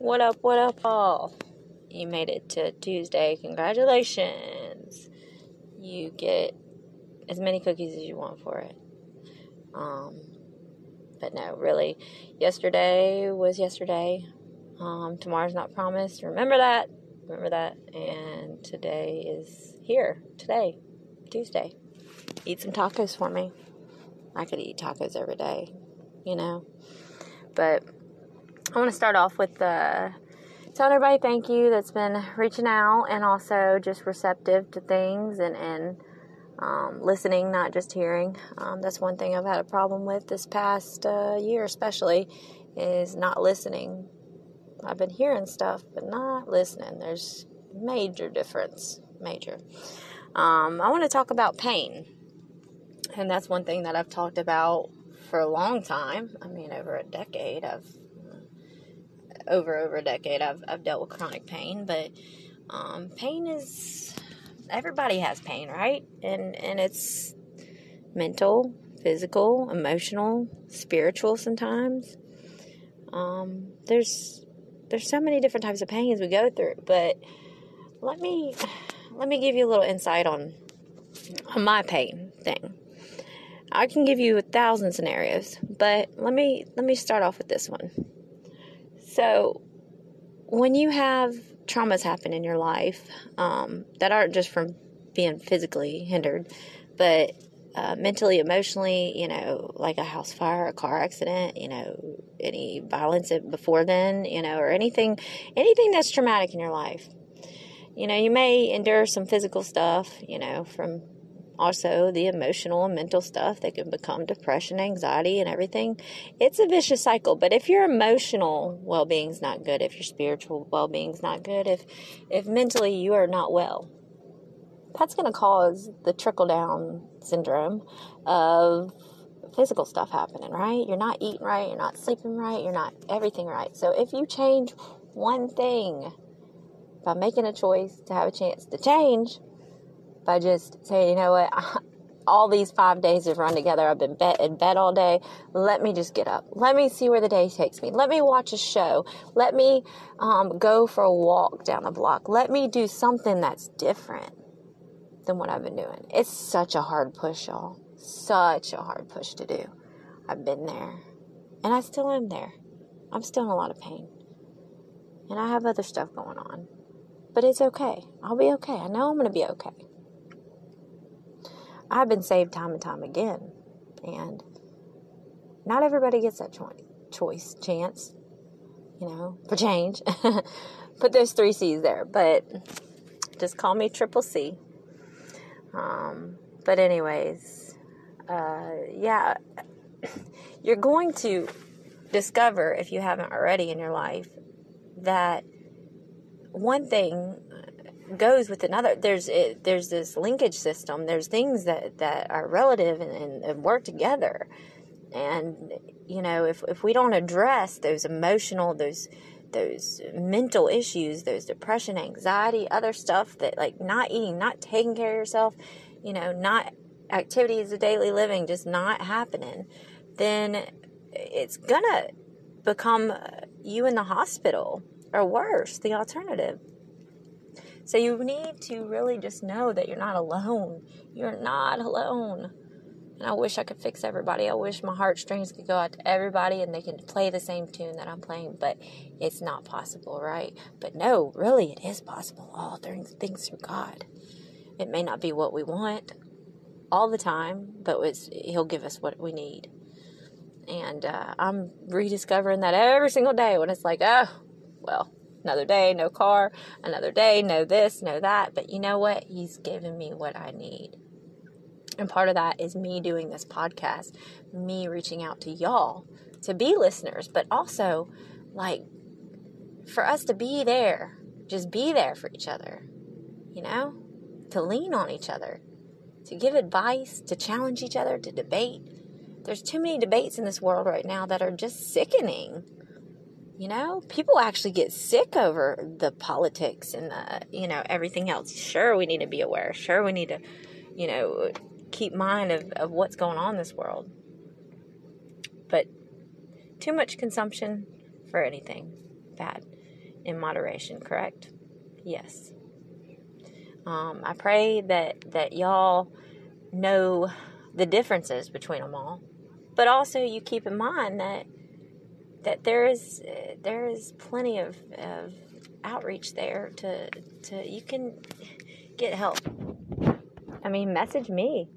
What up, what up, all? You made it to Tuesday. Congratulations. You get as many cookies as you want for it. Um, but no, really, yesterday was yesterday. Um, tomorrow's not promised. Remember that. Remember that. And today is here. Today, Tuesday. Eat some tacos for me. I could eat tacos every day, you know. But I want to start off with uh, telling everybody thank you that's been reaching out and also just receptive to things and, and um, listening, not just hearing. Um, that's one thing I've had a problem with this past uh, year, especially, is not listening. I've been hearing stuff, but not listening. There's major difference, major. Um, I want to talk about pain, and that's one thing that I've talked about for a long time. I mean, over a decade. I've over over a decade. I've I've dealt with chronic pain, but um, pain is everybody has pain, right? And and it's mental, physical, emotional, spiritual sometimes. Um, there's there's so many different types of pains we go through, but let me let me give you a little insight on, on my pain thing. I can give you a thousand scenarios, but let me let me start off with this one. So, when you have traumas happen in your life um, that aren't just from being physically hindered, but uh, mentally, emotionally, you know, like a house fire, a car accident, you know, any violence before then, you know, or anything, anything that's traumatic in your life. You know, you may endure some physical stuff, you know, from also the emotional and mental stuff that can become depression, anxiety, and everything. It's a vicious cycle. But if your emotional well being is not good, if your spiritual well being is not good, if if mentally you are not well, that's going to cause the trickle down syndrome of physical stuff happening, right? You're not eating right, you're not sleeping right, you're not everything right. So if you change one thing by making a choice to have a chance to change, by just saying, you know what, all these five days have run together. I've been bed, in bed all day. Let me just get up. Let me see where the day takes me. Let me watch a show. Let me um, go for a walk down the block. Let me do something that's different than what I've been doing. It's such a hard push, y'all. Such a hard push to do. I've been there. And I still am there. I'm still in a lot of pain. And I have other stuff going on. But it's okay. I'll be okay. I know I'm going to be okay. I've been saved time and time again. And not everybody gets that cho- choice, chance, you know, for change. Put those three C's there. But just call me Triple C. Um, but, anyways, uh, yeah, you're going to discover, if you haven't already in your life, that one thing goes with another. There's it, there's this linkage system. There's things that, that are relative and, and, and work together. And you know, if if we don't address those emotional, those those mental issues, those depression, anxiety, other stuff that like not eating, not taking care of yourself, you know, not activities of daily living just not happening, then it's gonna become uh, you in the hospital or worse, the alternative. So you need to really just know that you're not alone. You're not alone. And I wish I could fix everybody. I wish my heartstrings could go out to everybody and they can play the same tune that I'm playing, but it's not possible, right? But no, really, it is possible. All things, through God. It may not be what we want all the time, but He'll give us what we need. And uh, I'm rediscovering that every single day when it's like, oh, well, Another day, no car. Another day, no this, no that. But you know what? He's given me what I need. And part of that is me doing this podcast, me reaching out to y'all to be listeners, but also like for us to be there, just be there for each other, you know, to lean on each other, to give advice, to challenge each other, to debate. There's too many debates in this world right now that are just sickening. You know, people actually get sick over the politics and the, you know, everything else. Sure, we need to be aware. Sure, we need to, you know, keep mind of, of what's going on in this world. But too much consumption for anything bad. in moderation, correct? Yes. Um, I pray that, that y'all know the differences between them all, but also you keep in mind that that there is there is plenty of, of outreach there to to you can get help. I mean, message me.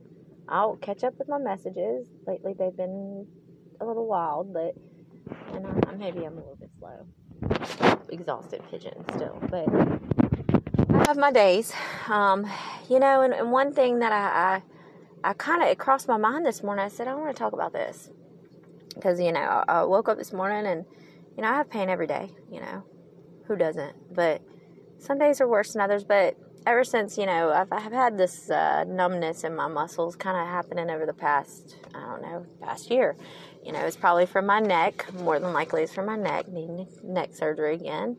I'll catch up with my messages. Lately, they've been a little wild, but and I, maybe I'm a little bit slow. Exhausted pigeon still, but I have my days. Um, you know, and, and one thing that I I, I kind of it crossed my mind this morning. I said I want to talk about this because you know I, woke up this morning and you know I have pain every day. You know, who doesn't? But some days are worse than others. But ever since you know I've, I've had this uh, numbness in my muscles kind of happening over the past I don't know past year. You know, it's probably from my neck. More than likely, it's from my neck. Needing neck surgery again.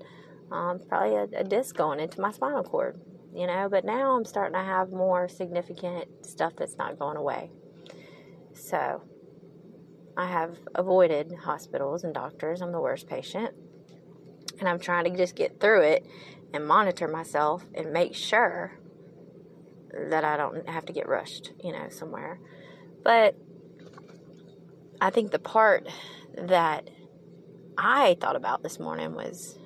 Um, probably a, a disc going into my spinal cord. You know, but now I'm starting to have more significant stuff that's not going away. So I have avoided hospitals and doctors. I'm the worst patient. And I'm trying to just get through it and monitor myself and make sure that I don't have to get rushed, you know, somewhere. But I think the part that I thought about this morning was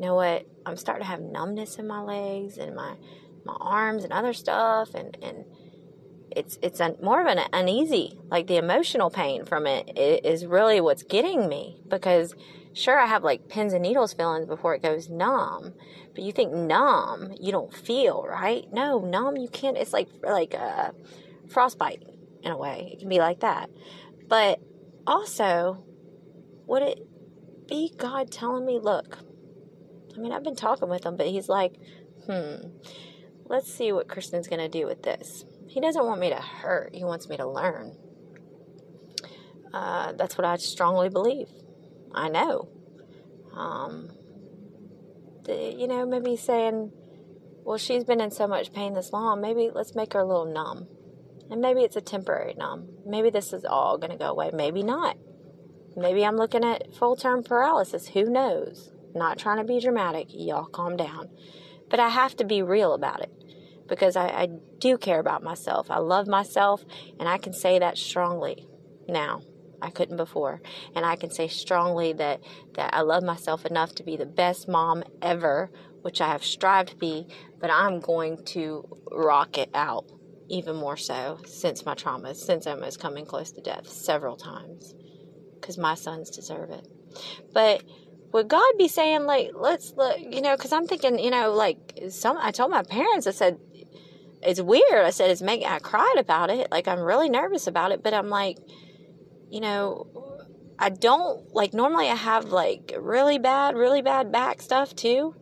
you know what? I'm starting to have numbness in my legs and my my arms and other stuff and and it's it's a, more of an uneasy like the emotional pain from it is really what's getting me because sure I have like pins and needles feelings before it goes numb but you think numb you don't feel right? No numb you can't it's like like a frostbite in a way. It can be like that. But also would it be God telling me look I mean I've been talking with him but he's like hmm let's see what Kristen's going to do with this he doesn't want me to hurt, He wants me to learn. Uh, that's what I strongly believe. I know. Um, the, you know, maybe saying, well, she's been in so much pain this long, maybe let's make her a little numb. And maybe it's a temporary numb. Maybe this is all going to go away. Maybe not. Maybe I'm looking at full term paralysis. Who knows? Not trying to be dramatic. Y'all calm down. But I have to be real about it because I, I do care about myself. I love myself, and I can say that strongly now. I couldn't before. And I can say strongly that, that I love myself enough to be the best mom ever, which I have strived to be, but I'm going to rock it out even more so since my trauma, since was coming close to death several times, because my sons deserve it. But would God be saying, like, let's, look, you know, because I'm thinking, you know, like, some, I told my parents, I said, it's weird. I said it's making I cried about it. Like I'm really nervous about it, but I'm like, you know, I don't like normally I have like really bad, really bad back stuff too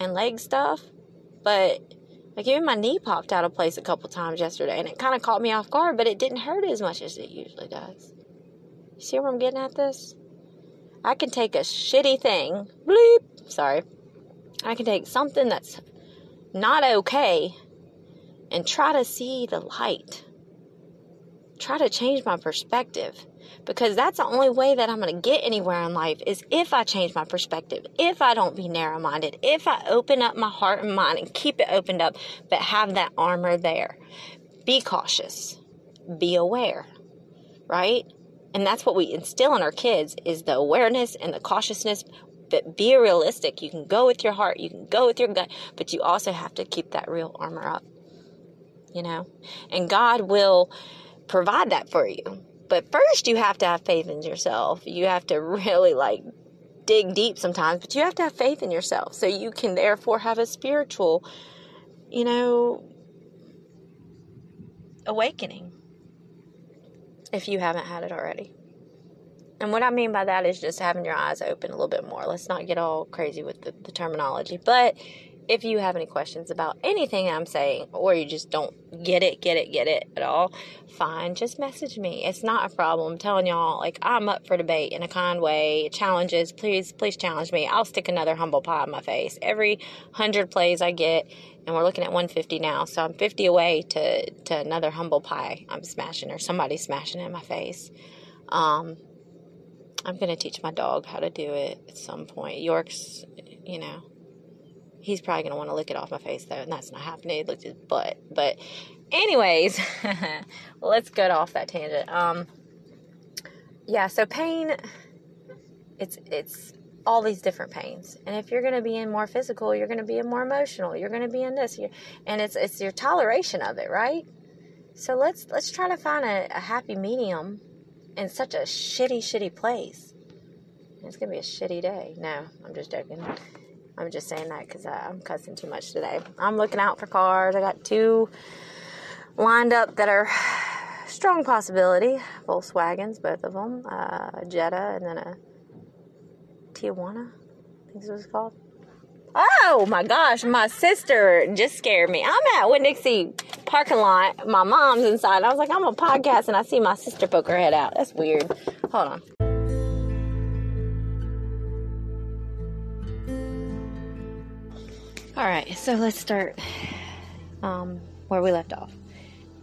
and leg stuff, but like even my knee popped out of place a couple times yesterday and it kind of caught me off guard, but it didn't hurt as much as it usually does. You see where I'm getting at this? I can take a shitty thing, bleep, sorry. I can take something that's not okay and try to see the light. Try to change my perspective because that's the only way that I'm going to get anywhere in life is if I change my perspective, if I don't be narrow minded, if I open up my heart and mind and keep it opened up, but have that armor there. Be cautious, be aware, right? And that's what we instill in our kids is the awareness and the cautiousness but be realistic. You can go with your heart, you can go with your gut, but you also have to keep that real armor up you know, and God will provide that for you. But first, you have to have faith in yourself. You have to really like dig deep sometimes, but you have to have faith in yourself so you can therefore have a spiritual, you know, awakening if you haven't had it already. And what I mean by that is just having your eyes open a little bit more. Let's not get all crazy with the, the terminology, but if you have any questions about anything I'm saying, or you just don't get it, get it, get it at all, fine, just message me. It's not a problem. I'm telling y'all, like, I'm up for debate in a kind way. Challenges, please, please challenge me. I'll stick another humble pie in my face. Every 100 plays I get, and we're looking at 150 now, so I'm 50 away to, to another humble pie I'm smashing, or somebody's smashing in my face. Um, I'm going to teach my dog how to do it at some point. York's, you know, he's probably to want to lick it off my face though, and that's not happening. He his butt. But, anyways, let's get off that tangent. Um, yeah, so pain, it's, it's, all these different pains. And if you're to be in more physical, you're to be in more emotional. You're to be in this, and it's it's your toleration of it, right? So let's let's try to find a, a happy medium in such a shitty, shitty place. It's gonna be a shitty day. No, I'm just joking. I'm just saying that because I'm cussing too much today. I'm looking out for cars. I got two lined up that are strong possibility. Volkswagens, both of them. Uh, a Jetta and then a Tiguan. I think this was called. Oh my gosh, my sister just scared me. I'm at Winn-Dixie parking lot. My mom's inside. I was like, I'm a podcast, and I see my sister poke her head out. That's weird. Hold on. All right, so let's start um, where we left off.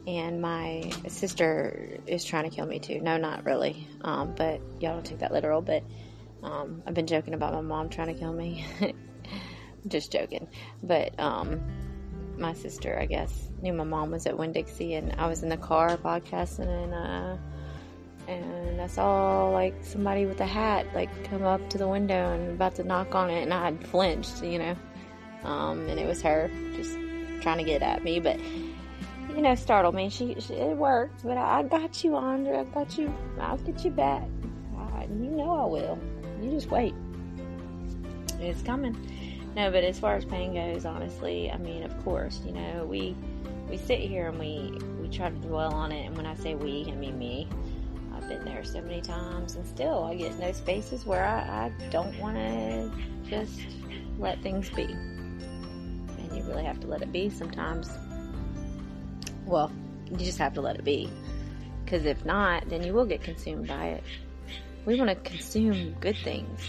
And my sister is trying to kill me too. No, not really. Um, but y'all don't take that literal. But um, I've been joking about my mom trying to kill me. just joking. But um, my sister, I guess, knew my mom was at Winn-Dixie, and I was in the car podcasting, and uh, and I saw like somebody with a hat like come up to the window and about to knock on it, and I had flinched, you know, um, and it was her just trying to get at me, but you know, startled me. She, she it worked, but I, I, got you, Andre. I got you. I'll get you back. You know I will. You just wait. It's coming. No, but as far as pain goes, honestly, I mean, of course, you know, we we sit here and we we try to dwell on it, and when I say we, I mean me. I've been there so many times, and still, I get in those spaces where I, I don't want to just let things be, really have to let it be sometimes. Well, you just have to let it be, because if not, then you will get consumed by it. We want to consume good things.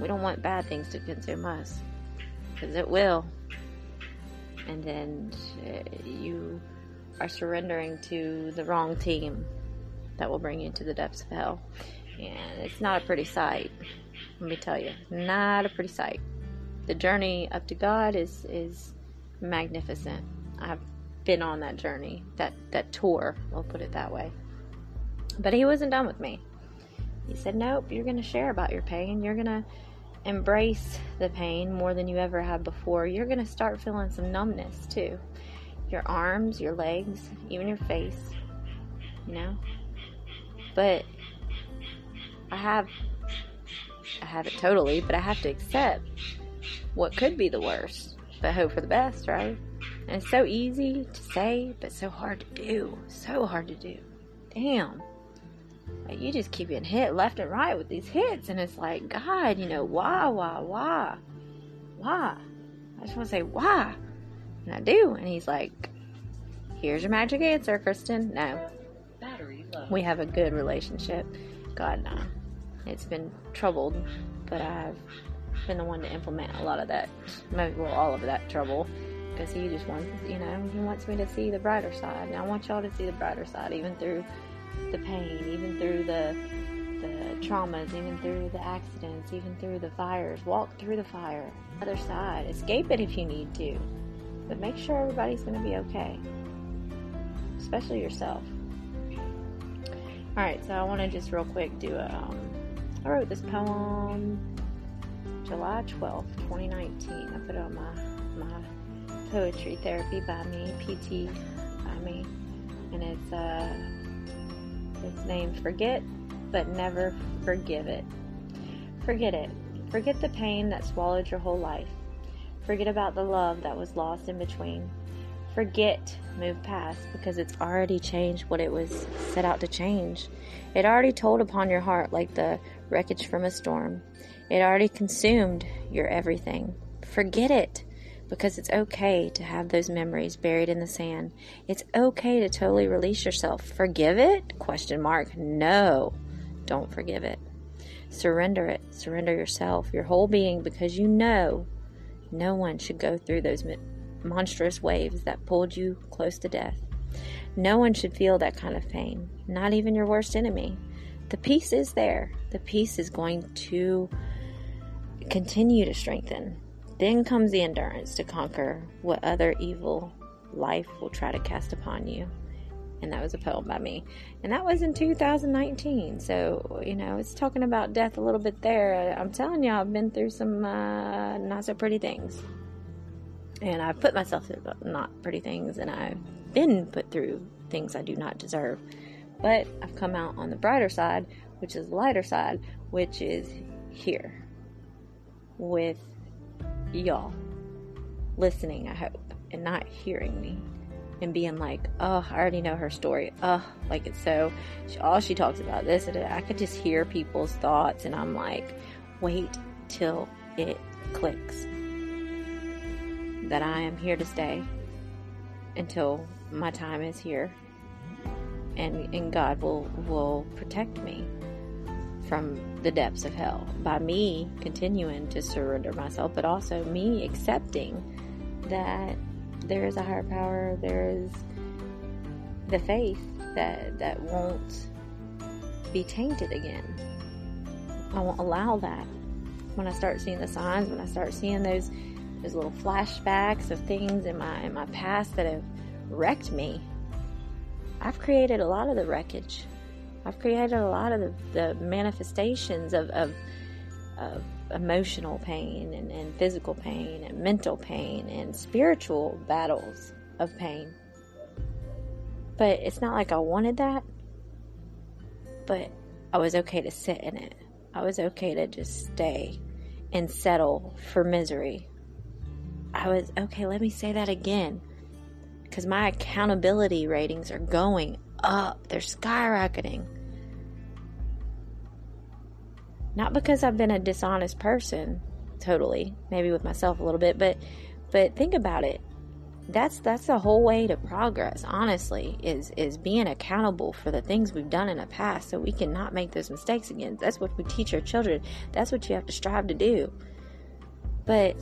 We don't want bad things to consume us because it will. And then uh, you are surrendering to the wrong team that will bring you to the depths of hell. And it's not a pretty sight. Let me tell you, not a pretty sight. The journey up to God is is magnificent. I've been on that journey, that that tour. We'll put it that way. But he wasn't done with me. He said, "Nope, you're going to share about your pain. You're going to embrace the pain more than you ever have before, you're going to start feeling some numbness too. Your arms, your legs, even your face, you know? But I have I have it totally, but I have to accept what could be the worst, but hope for the best, right? And it's so easy to say, but so hard to do. So hard to do. Damn. Like you just keep getting hit left and right with these hits, and it's like, God, you know, why, why, why, why? I just want to say why, and I do. And he's like, "Here's your magic answer, Kristen." No. We have a good relationship. God, no. It's been troubled, but I've been the one to implement a lot of that, well, all of that trouble because he just wants, you know, he wants me to see the brighter side. And I want y'all to see the brighter side, even through the pain, even through the the traumas, even through the accidents, even through the fires. Walk through the fire, other side. Escape it if you need to, but make sure everybody's going to be okay, especially yourself. All right, so I want to just real quick do a. Um, I wrote this poem July 12th, 2019. I put on my my poetry therapy by me, PT by me, and it's uh it's named Forget, but Never Forgive It. Forget it. Forget the pain that swallowed your whole life. Forget about the love that was lost in between. Forget, move past, because it's already changed what it was set out to change. It already told upon your heart like the wreckage from a storm. It already consumed your everything. Forget it because it's okay to have those memories buried in the sand. It's okay to totally release yourself. Forgive it? Question mark. No. Don't forgive it. Surrender it. Surrender yourself, your whole being because you know no one should go through those monstrous waves that pulled you close to death. No one should feel that kind of pain, not even your worst enemy. the peace is there. The peace is going to continue to strengthen. Then comes the endurance to conquer what other evil life will try to cast upon you. And that was a poem by me. And that was in 2019. So, you know, it's talking about death a little bit there. I'm telling you, I've been through some uh, not so pretty things. And I've put myself through not pretty things. And I've been put through things I do not deserve. But I've come out on the brighter side, which is the lighter side, which is here with y'all listening, I hope, and not hearing me and being like, oh, I already know her story. Oh, like it's so, she, all she talks about this. And I could just hear people's thoughts, and I'm like, wait till it clicks that I am here to stay until my time is here and, and God will, will protect me from the depths of hell by me continuing to surrender myself, but also me accepting that there is a higher power, there is the faith that that won't be tainted again. I won't allow that. When I start seeing the signs, when I start seeing those those little flashbacks of things in my in my past that have wrecked me, I've created a lot of the wreckage. I've created a lot of the, the manifestations of, of, of emotional pain and, and physical pain and mental pain and spiritual battles of pain. But it's not like I wanted that, but I was okay to sit in it. I was okay to just stay and settle for misery. I was okay, let me say that again because my accountability ratings are going up. They're skyrocketing. Not because I've been a dishonest person, totally, maybe with myself a little bit, but but think about it. That's that's the whole way to progress, honestly, is is being accountable for the things we've done in the past so we cannot make those mistakes again. That's what we teach our children. That's what you have to strive to do. But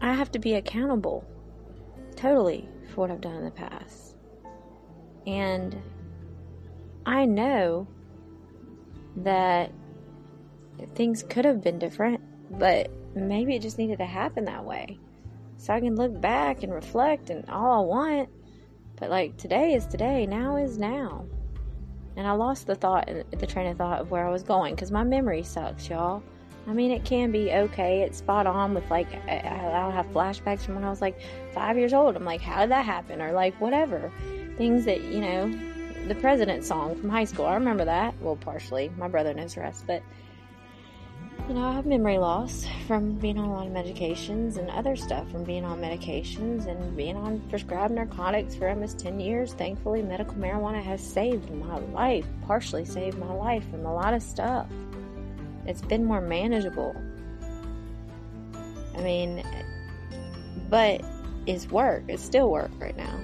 I have to be accountable totally for what I've done in the past. And I know that things could have been different, but maybe it just needed to happen that way. So I can look back and reflect and all I want. But like today is today, now is now. And I lost the thought, the train of thought of where I was going because my memory sucks, y'all. I mean, it can be okay. It's spot on with like, I'll have flashbacks from when I was like five years old. I'm like, how did that happen? Or like, whatever. Things that, you know, the President song from high school. I remember that. Well, partially. My brother knows the rest. But, you know, I have memory loss from being on a lot of medications and other stuff from being on medications and being on prescribed narcotics for almost 10 years. Thankfully, medical marijuana has saved my life, partially saved my life from a lot of stuff. It's been more manageable. I mean, but it's work. It's still work right now.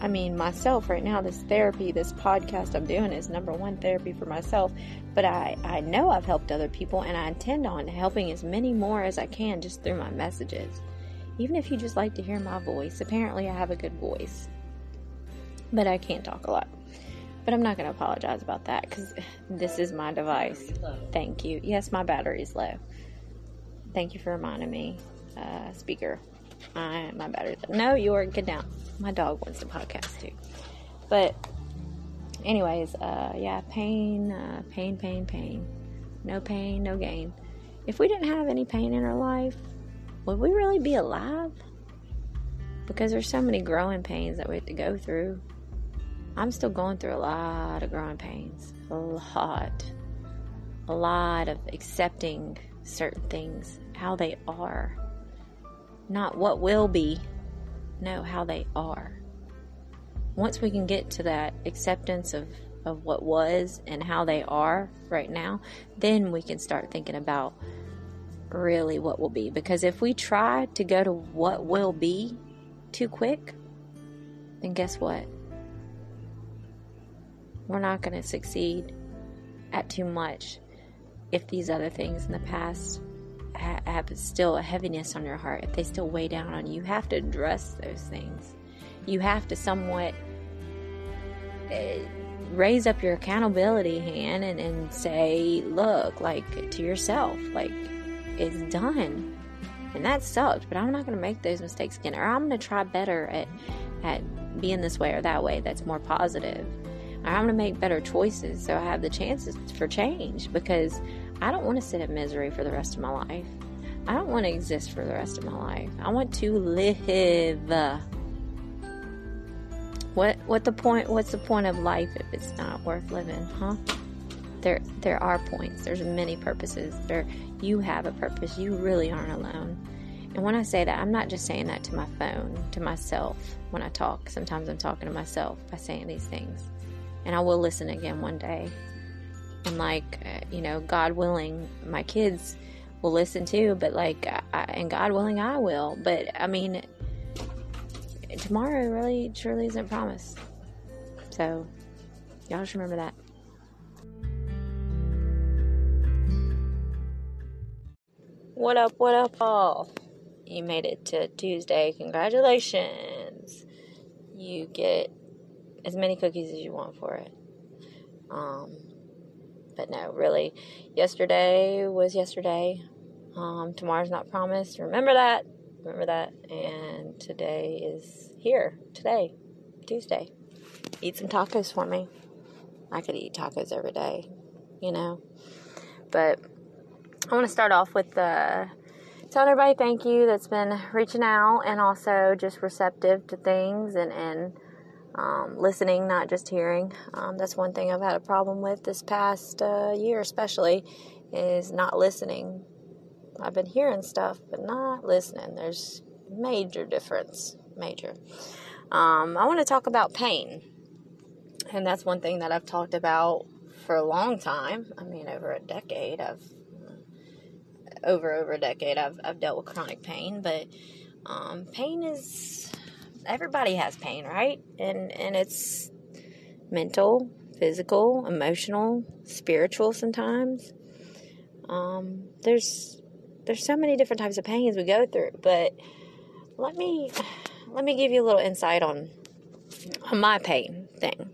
I mean, myself right now, this therapy, this podcast I'm doing is number one therapy for myself. But I, I know I've helped other people and I intend on helping as many more as I can just through my messages. Even if you just like to hear my voice, apparently I have a good voice. But I can't talk a lot. But I'm not going to apologize about that because this is my device. Thank you. Yes, my battery's low. Thank you for reminding me, uh, speaker. I, my battery's low. No, you're good down. My dog wants to podcast too. But, anyways, uh, yeah, pain, uh, pain, pain, pain. No pain, no gain. If we didn't have any pain in our life, would we really be alive? Because there's so many growing pains that we have to go through I'm still going through a lot of growing pains. A lot. A lot of accepting certain things, how they are. Not what will be, no, how they are. Once we can get to that acceptance of, of what was and how they are right now, then we can start thinking about really what will be. Because if we try to go to what will be too quick, then guess what? We're not going to succeed at too much if these other things in the past ha- have still a heaviness on your heart, if they still weigh down on you, you have to address those things. You have to somewhat uh, raise up your accountability hand and, and say, look, like to yourself, like it's done. And that sucked, but I'm not going to make those mistakes again. Or I'm going to try better at, at being this way or that way that's more positive. I'm going to make better choices so I have the chances for change because I don't want to sit in misery for the rest of my life. I don't want to exist for the rest of my life. I want to live. What what the point what's the point of life if it's not worth living, huh? There there are points. There's many purposes. There you have a purpose. You really aren't alone. And when I say that, I'm not just saying that to my phone, to myself when I talk. Sometimes I'm talking to myself by saying these things. And I will listen again one day. And like, uh, you know, God willing, my kids will listen too, but like, I, and God willing, I will. But I mean, tomorrow really truly isn't promised. So, y'all just remember that. What up, what up, all? You made it to Tuesday. Congratulations. You get as many cookies as you want for it. Um, but no, really, yesterday was yesterday. Um, tomorrow's not promised. Remember that. Remember that. And today is here. Today, Tuesday. Eat some tacos for me. I could eat tacos every day, you know. But I want to start off with uh, telling everybody thank you that's been reaching out and also just receptive to things and, and um, listening, not just hearing. Um, that's one thing I've had a problem with this past uh, year, especially, is not listening I've been hearing stuff, but not listening. There's major difference. Major. Um, I want to talk about pain. And that's one thing that I've talked about for a long time. I mean, over a decade. I've over over a decade. I've I've dealt with chronic pain, but um, pain is everybody has pain, right? And and it's mental, physical, emotional, spiritual. Sometimes um, there's there's so many different types of pains we go through, but let me let me give you a little insight on on my pain thing.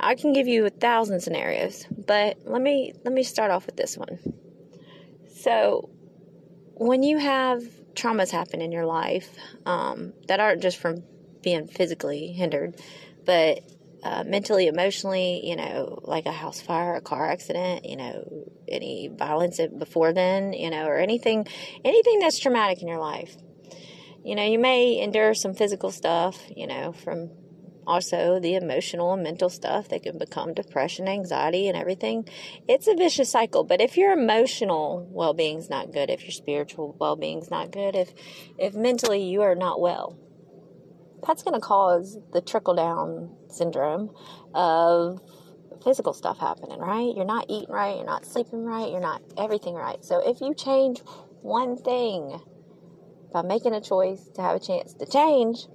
I can give you a thousand scenarios, but let me let me start off with this one. So, when you have traumas happen in your life um, that aren't just from being physically hindered, but uh, mentally, emotionally, you know, like a house fire, a car accident, you know, any violence before then, you know, or anything, anything that's traumatic in your life. You know, you may endure some physical stuff, you know, from also the emotional and mental stuff that can become depression, anxiety, and everything. It's a vicious cycle. But if your emotional well being's not good, if your spiritual well being's not good, if if mentally you are not well, that's going to cause the trickle down syndrome of physical stuff happening, right? You're not eating right, you're not sleeping right, you're not everything right. So if you change one thing by making a choice to have a chance to change,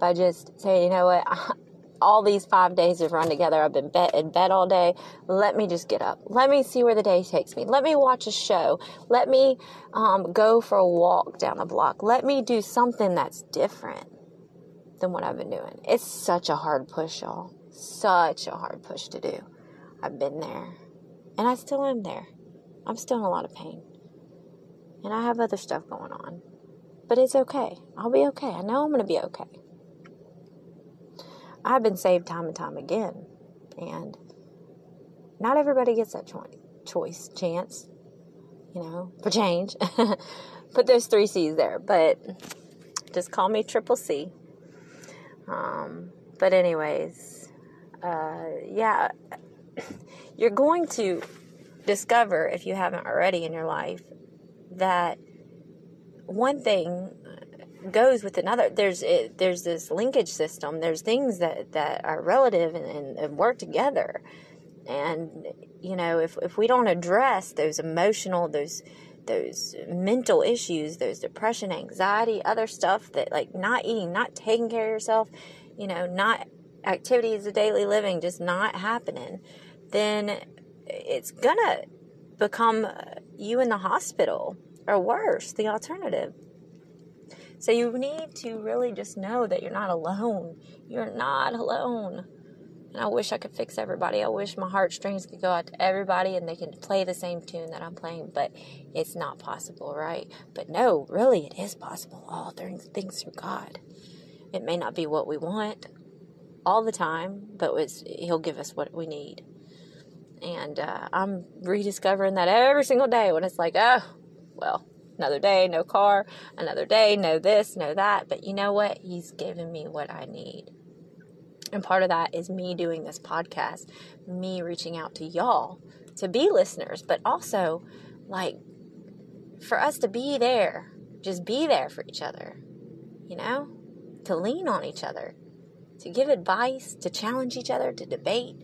by just saying, you know what, all these five days have run together. I've been bed, in bed all day. Let me just get up. Let me see where the day takes me. Let me watch a show. Let me um, go for a walk down the block. Let me do something that's different than what I've been doing. It's such a hard push, y'all. Such a hard push to do. I've been there. And I still am there. I'm still in a lot of pain. And I have other stuff going on. But it's okay. I'll be okay. I know I'm going to be okay. I've been saved time and time again. And not everybody gets that choice, choice chance, you know, for change. Put those three C's there. But just call me Triple C. Um, but, anyways, uh, yeah, you're going to discover, if you haven't already in your life, that one thing goes with another. There's it, there's this linkage system. There's things that, that are relative and, and, and work together. And you know, if if we don't address those emotional, those those mental issues, those depression, anxiety, other stuff that like not eating, not taking care of yourself, you know, not activities of daily living just not happening, then it's gonna become uh, you in the hospital or worse, the alternative. So you need to really just know that you're not alone. You're not alone. And I wish I could fix everybody. I wish my heartstrings could go out to everybody and they can play the same tune that I'm playing, but it's not possible, right? But no, really, it is possible. All things, through God. It may not be what we want all the time, but He'll give us what we need. And uh, I'm rediscovering that every single day when it's like, oh, well, another day, no car, another day, no this, no that. But you know what? He's given me what I need. And part of that is me doing this podcast, me reaching out to y'all to be listeners, but also like for us to be there, just be there for each other, you know, to lean on each other, to give advice, to challenge each other, to debate.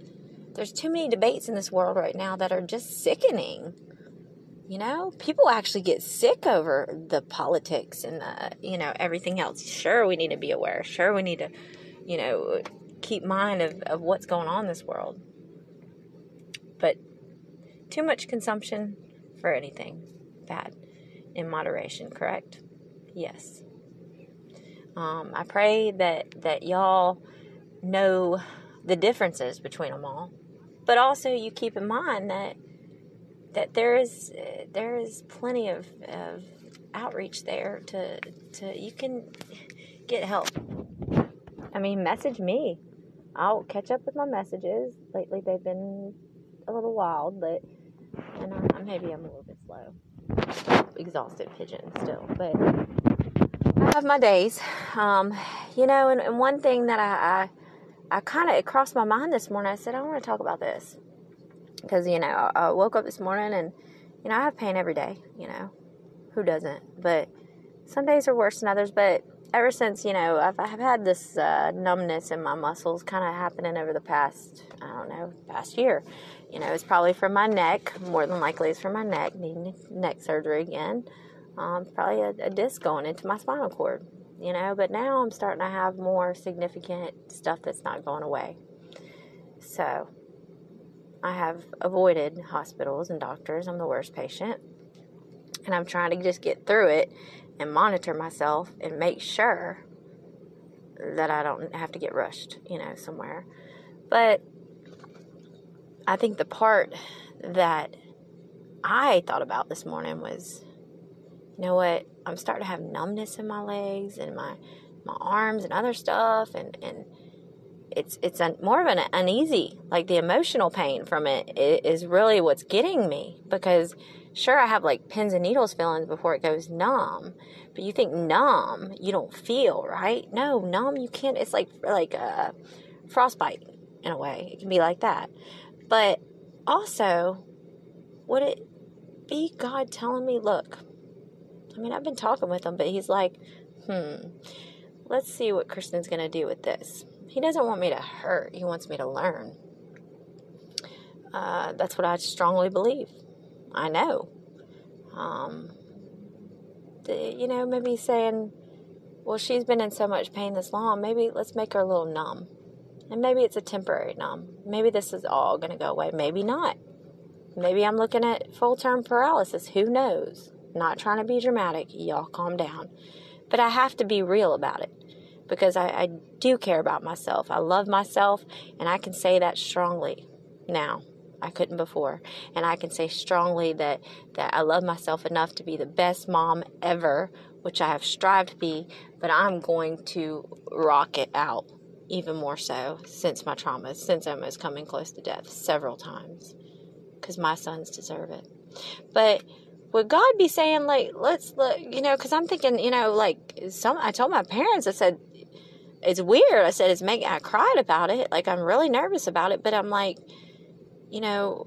There's too many debates in this world right now that are just sickening. You know, people actually get sick over the politics and the, you know, everything else. Sure, we need to be aware. Sure, we need to, you know, keep mind of, of what's going on in this world. But too much consumption for anything bad in moderation, correct? Yes. Um, I pray that, that y'all know the differences between them all, but also you keep in mind that that there is there is plenty of, of outreach there to to you can get help. I mean, message me. I'll catch up with my messages. Lately, they've been a little wild, but and I, maybe I'm a little bit slow. Exhausted pigeon still, but I have my days. Um, you know, and, and, one thing that I I, I kind of it crossed my mind this morning. I said I want to talk about this because you know I, woke up this morning and you know I have pain every day. You know, who doesn't? But some days are worse than others. But ever since you know I've, I've had this uh, numbness in my muscles kind of happening over the past I don't know past year. You know, it's probably from my neck. More than likely, it's from my neck needing neck surgery again. Um, probably a, a disc going into my spinal cord. You know, but now I'm starting to have more significant stuff that's not going away. So I have avoided hospitals and doctors. I'm the worst patient. And I'm trying to just get through it and monitor myself and make sure that I don't have to get rushed, you know, somewhere. But I think the part that I thought about this morning was, you know what? I'm starting to have numbness in my legs and my my arms and other stuff, and and it's it's a, more of an uneasy, like the emotional pain from it is really what's getting me because sure I have like pins and needles feelings before it goes numb, but you think numb, you don't feel, right? No, numb you can't. It's like like a frostbite in a way. It can be like that. But also, would it be God telling me, look, I mean, I've been talking with him, but he's like, hmm, let's see what Kristen's going to do with this. He doesn't want me to hurt, he wants me to learn. Uh, that's what I strongly believe. I know. Um, the, you know, maybe saying, well, she's been in so much pain this long, maybe let's make her a little numb. And maybe it's a temporary numb. Maybe this is all going to go away. Maybe not. Maybe I'm looking at full term paralysis. Who knows? Not trying to be dramatic. Y'all calm down. But I have to be real about it because I, I do care about myself. I love myself, and I can say that strongly now. I couldn't before. And I can say strongly that, that I love myself enough to be the best mom ever, which I have strived to be, but I'm going to rock it out even more so since my trauma, since almost coming close to death several times, because my sons deserve it. But would God be saying like, let's look, you know? Because I'm thinking, you know, like some. I told my parents, I said, it's weird. I said it's making. I cried about it. Like I'm really nervous about it, but I'm like, you know.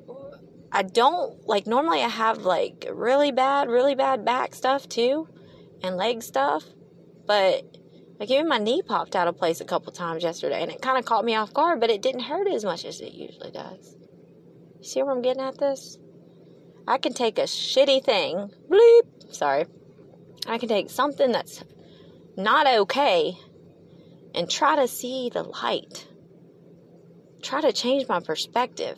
I don't like normally I have like really bad, really bad back stuff too and leg stuff, but like even my knee popped out of place a couple times yesterday, and it kind of caught me off guard, but it didn't hurt as much as it usually does. You see where I'm getting at this? I can take a shitty thing, bleep, sorry. I can take something that's not okay and try to see the light. Try to change my perspective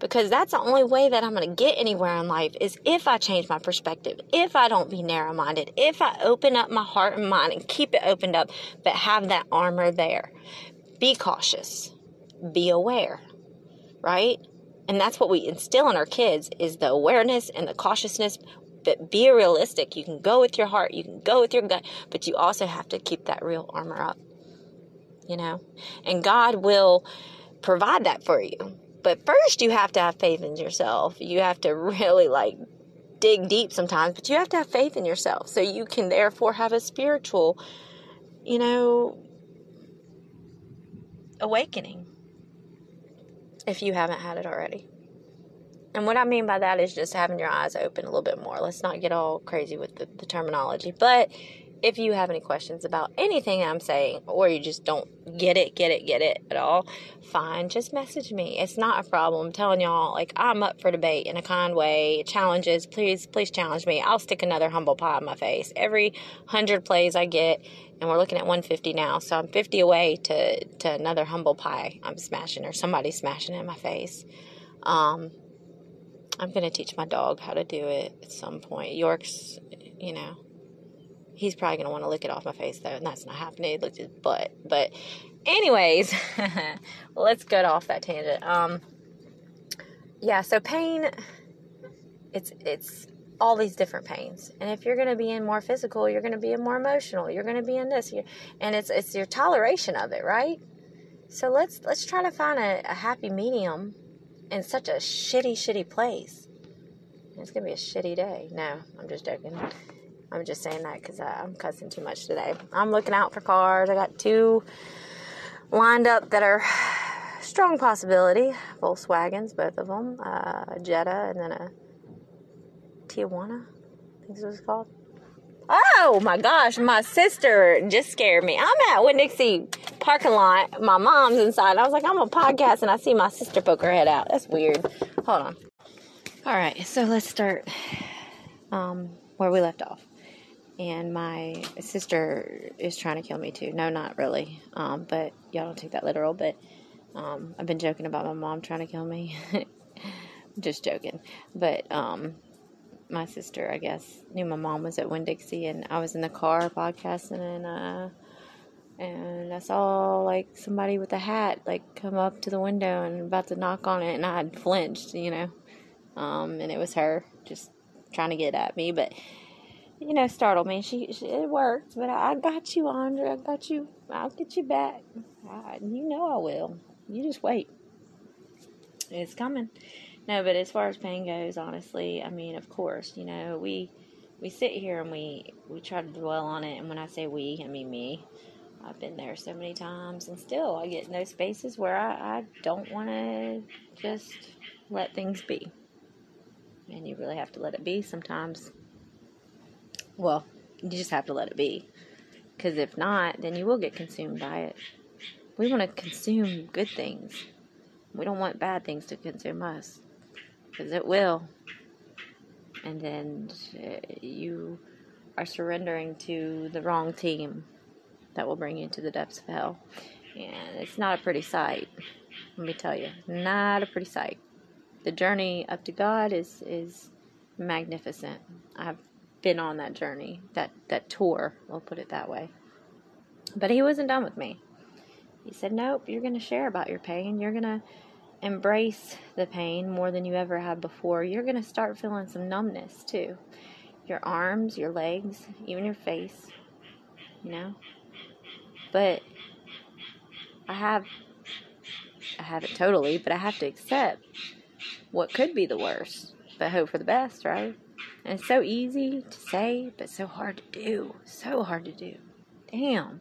because that's the only way that I'm going to get anywhere in life is if I change my perspective, if I don't be narrow minded, if I open up my heart and mind and keep it opened up, but have that armor there. Be cautious. be aware, right? And that's what we instill in our kids is the awareness and the cautiousness. But be realistic. You can go with your heart, you can go with your gut, but you also have to keep that real armor up. You know? And God will provide that for you. But first you have to have faith in yourself. You have to really like dig deep sometimes, but you have to have faith in yourself so you can therefore have a spiritual, you know, awakening if you haven't had it already. And what I mean by that is just having your eyes open a little bit more. Let's not get all crazy with the, the terminology. But if you have any questions about anything I'm saying, or you just don't get it, get it, get it at all, fine, just message me. It's not a problem. I'm telling y'all, like, I'm up for debate in a kind way. Challenges, please, please challenge me. I'll stick another humble pie in my face. Every 100 plays I get, and we're looking at 150 now, so I'm 50 away to, to another humble pie I'm smashing, or somebody smashing in my face. Um, I'm going to teach my dog how to do it at some point. York's, you know, he's probably going to want to lick it off my face, though, and that's not happening. He licked his butt. But, anyways, let's get off that tangent. Um, yeah, so pain, it's, it's, all these different pains. And if you're going to be in more physical, you're going to be in more emotional. You're going to be in this, and it's it's your toleration of it, right? So let's let's try to find a, a happy medium in such a shitty, shitty place. It's gonna be a shitty day. No, I'm just joking. I'm just saying that because uh, I'm cussing too much today. I'm looking out for cars. I got two lined up that are strong possibility. Volkswagens, both of them. Uh, a Jetta and then a Tiguan. I think this was called. Oh my gosh, my sister just scared me. I'm at Winn Dixie parking lot. My mom's inside. I was like, I'm on podcast and I see my sister poke her head out. That's weird. Hold on. All right, so let's start um, where we left off. And my sister is trying to kill me too. No, not really. Um, but y'all don't take that literal. But um, I've been joking about my mom trying to kill me. just joking. But um, my sister, I guess, knew my mom was at Winn Dixie, and I was in the car podcasting, and uh, and I saw like somebody with a hat like come up to the window and about to knock on it, and I had flinched, you know, um, and it was her just trying to get at me, but you know, startled me. She, she it worked, but I, I, got you, Andre. I got you. I'll get you back. I, you know I will. You just wait. It's coming. No, but as far as pain goes, honestly, I mean, of course, you know, we we sit here and we we try to dwell on it, and when I say we, I mean me. I've been there so many times, and still I get in those spaces where I, I don't want to just let things be. And you really have to let it be sometimes. Well, you just have to let it be. Because if not, then you will get consumed by it. We want to consume good things. We don't want bad things to consume us because it will. And then uh, you are surrendering to the wrong team that will bring you to the depths of hell. And it's not a pretty sight. Let me tell you, not a pretty sight. The journey up to God is is magnificent. I've been on that journey, that that tour. We'll put it that way. But he wasn't done with me. He said, "Nope, you're going to share about your pain. You're going to embrace the pain more than you ever had before, you're going to start feeling some numbness too. Your arms, your legs, even your face, you know? But I have I haven't totally, but I have to accept what could be the worst, but hope for the best, right? And it's so easy to say, but so hard to do. So hard to do. Damn.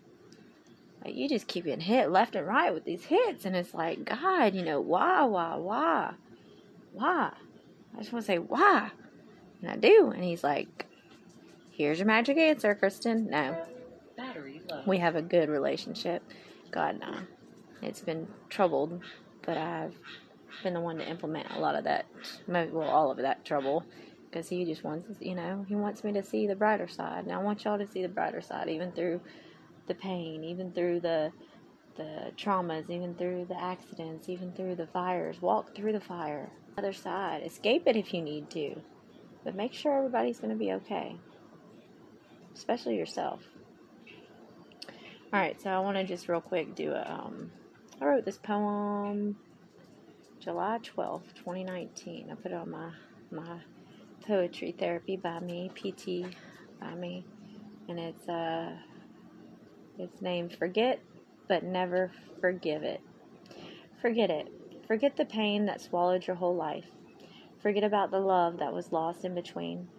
Like you just keep getting hit left and right with these hits, and it's like, God, you know, why, why, why, why? I just want to say why, and I do. And he's like, "Here's your magic answer, Kristen." No, battery low. We have a good relationship. God, no, it's been troubled, but I've been the one to implement a lot of that, well, all of that trouble because he just wants, you know, he wants me to see the brighter side. And I want y'all to see the brighter side, even through the pain, even through the the traumas, even through the accidents, even through the fires. Walk through the fire. Other side. Escape it if you need to. But make sure everybody's going to be okay. Especially yourself. Alright, so I want to just real quick do a, um, I wrote this poem July 12th, 2019. I put it on my my poetry therapy by me, PT by me, and it's uh it's named Forget but Never Forgive It. Forget it. Forget the pain that swallowed your whole life. Forget about the love that was lost in between.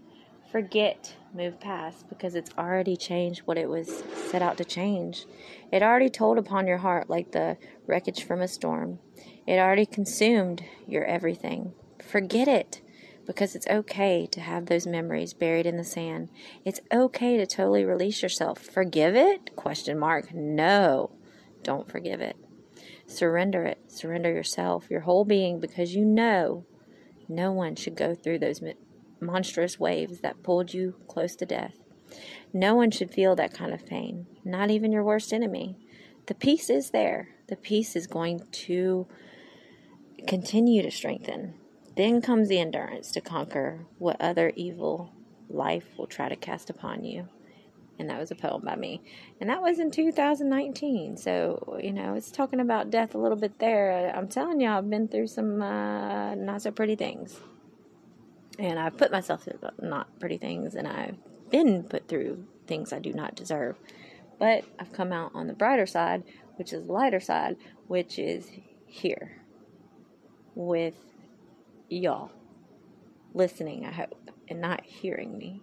Forget, move past, because it's already changed what it was set out to change. It already told upon your heart like the wreckage from a storm. It already consumed your everything. Forget it because it's okay to have those memories buried in the sand. It's okay to totally release yourself. Forgive it? Question mark. No. Don't forgive it. Surrender it. Surrender yourself, your whole being because you know no one should go through those monstrous waves that pulled you close to death. No one should feel that kind of pain, not even your worst enemy. The peace is there. The peace is going to continue to strengthen. Then comes the endurance to conquer what other evil life will try to cast upon you. And that was a poem by me. And that was in 2019. So, you know, it's talking about death a little bit there. I'm telling you, I've been through some uh, not so pretty things. And I've put myself through not pretty things. And I've been put through things I do not deserve. But I've come out on the brighter side, which is the lighter side, which is here with y'all listening, I hope, and not hearing me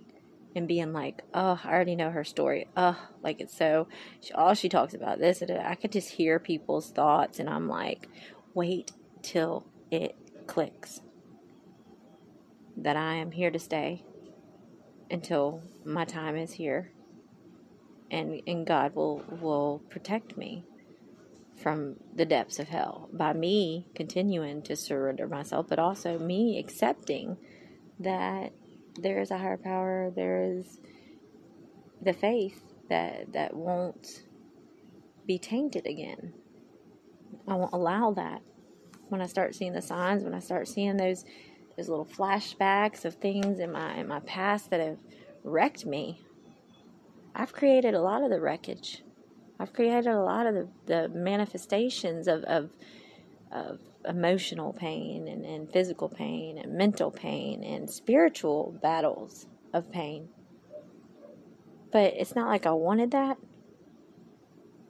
and being like, oh, I already know her story. Oh, like it's so, she, all she talks about this. And I could just hear people's thoughts, and I'm like, wait till it clicks that I am here to stay until my time is here. And, and God will, will protect me from the depths of hell by me continuing to surrender myself, but also me accepting that there is a higher power, there is the faith that that won't be tainted again. I won't allow that. When I start seeing the signs, when I start seeing those those little flashbacks of things in my in my past that have wrecked me, I've created a lot of the wreckage I've created a lot of the, the manifestations of, of, of emotional pain and, and physical pain and mental pain and spiritual battles of pain. But it's not like I wanted that,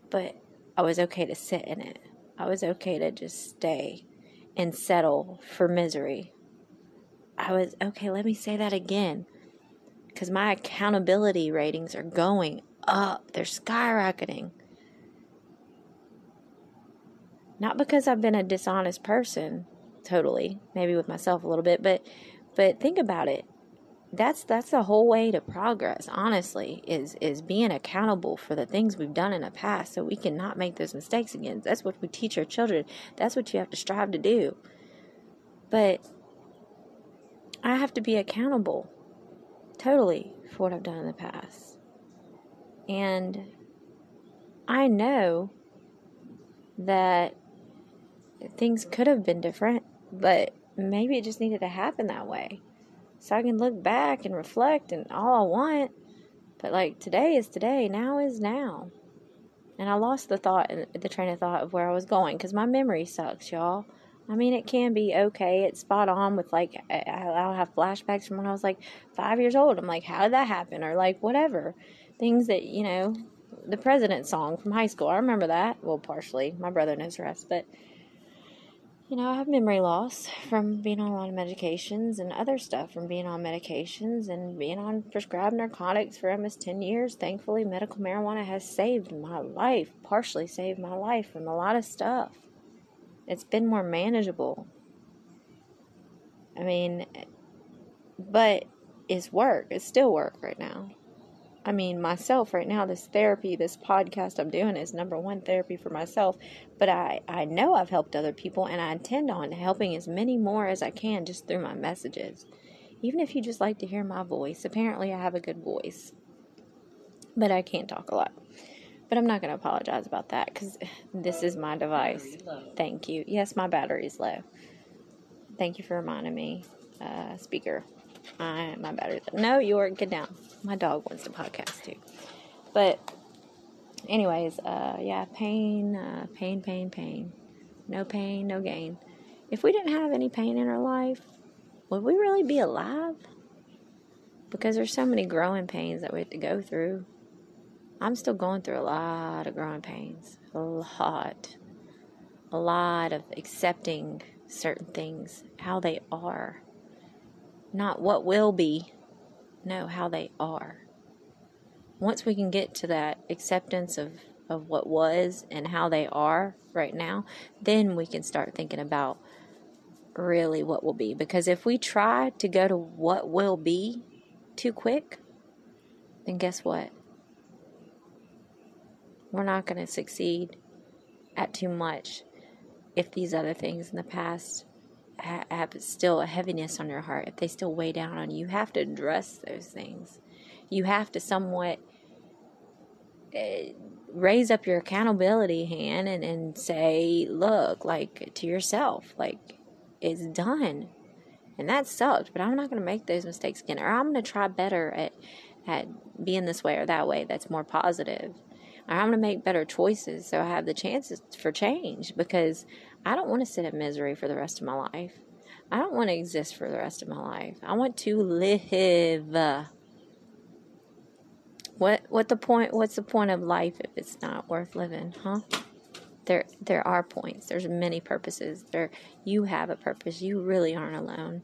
but I was okay to sit in it. I was okay to just stay and settle for misery. I was okay, let me say that again. Because my accountability ratings are going up, they're skyrocketing. Not because I've been a dishonest person, totally, maybe with myself a little bit, but but think about it. That's that's the whole way to progress, honestly, is is being accountable for the things we've done in the past so we cannot make those mistakes again. That's what we teach our children. That's what you have to strive to do. But I have to be accountable totally for what I've done in the past. And I know that things could have been different, but maybe it just needed to happen that way. So I can look back and reflect and all I want. But like today is today, now is now. And I lost the thought, and the train of thought of where I was going because my memory sucks, y'all. I mean, it can be okay. It's spot on with like, I'll have flashbacks from when I was like five years old. I'm like, how did that happen? Or like, whatever. Things that, you know, the president song from high school. I remember that. Well, partially. My brother knows the rest. But you know, I have memory loss from being on a lot of medications and other stuff from being on medications and being on prescribed narcotics for almost 10 years. Thankfully, medical marijuana has saved my life, partially saved my life from a lot of stuff. It's been more manageable. I mean, but it's work. It's still work right now. I mean, myself right now, this therapy, this podcast I'm doing is number one therapy for myself. But I, I know I've helped other people, and I intend on helping as many more as I can just through my messages. Even if you just like to hear my voice, apparently I have a good voice, but I can't talk a lot. But I'm not going to apologize about that because this is my device. Thank you. Yes, my battery's low. Thank you for reminding me, uh, speaker. I, my battery's low. No, York, get down my dog wants to podcast too. But anyways, uh, yeah, pain, uh, pain, pain, pain. No pain, no gain. If we didn't have any pain in our life, would we really be alive? Because there's so many growing pains that we have to go through. I'm still going through a lot of growing pains. A lot. A lot of accepting certain things, how they are. Not what will be, no, how they are. Once we can get to that acceptance of, of what was and how they are right now, then we can start thinking about really what will be. Because if we try to go to what will be too quick, then guess what? We're not going to succeed at too much if these other things in the past have still a heaviness on your heart, if they still weigh down on you, you have to address those things. You have to somewhat uh, raise up your accountability hand and, and say, look, like to yourself, like it's done. And that sucked, but I'm not going to make those mistakes again. Or I'm going to try better at, at being this way or that way that's more positive. Or I'm going to make better choices so I have the chances for change because I don't want to sit in misery for the rest of my life. I don't want to exist for the rest of my life. I want to live. What what the point what's the point of life if it's not worth living, huh? There there are points. There's many purposes. There you have a purpose. You really aren't alone.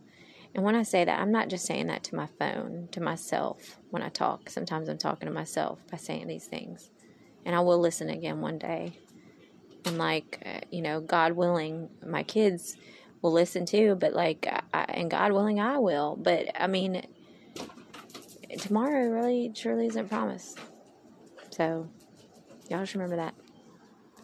And when I say that, I'm not just saying that to my phone, to myself when I talk. Sometimes I'm talking to myself by saying these things. And I will listen again one day and like uh, you know god willing my kids will listen too but like I, and god willing i will. But i mean tomorrow really truly isn't promised. So y'all just remember that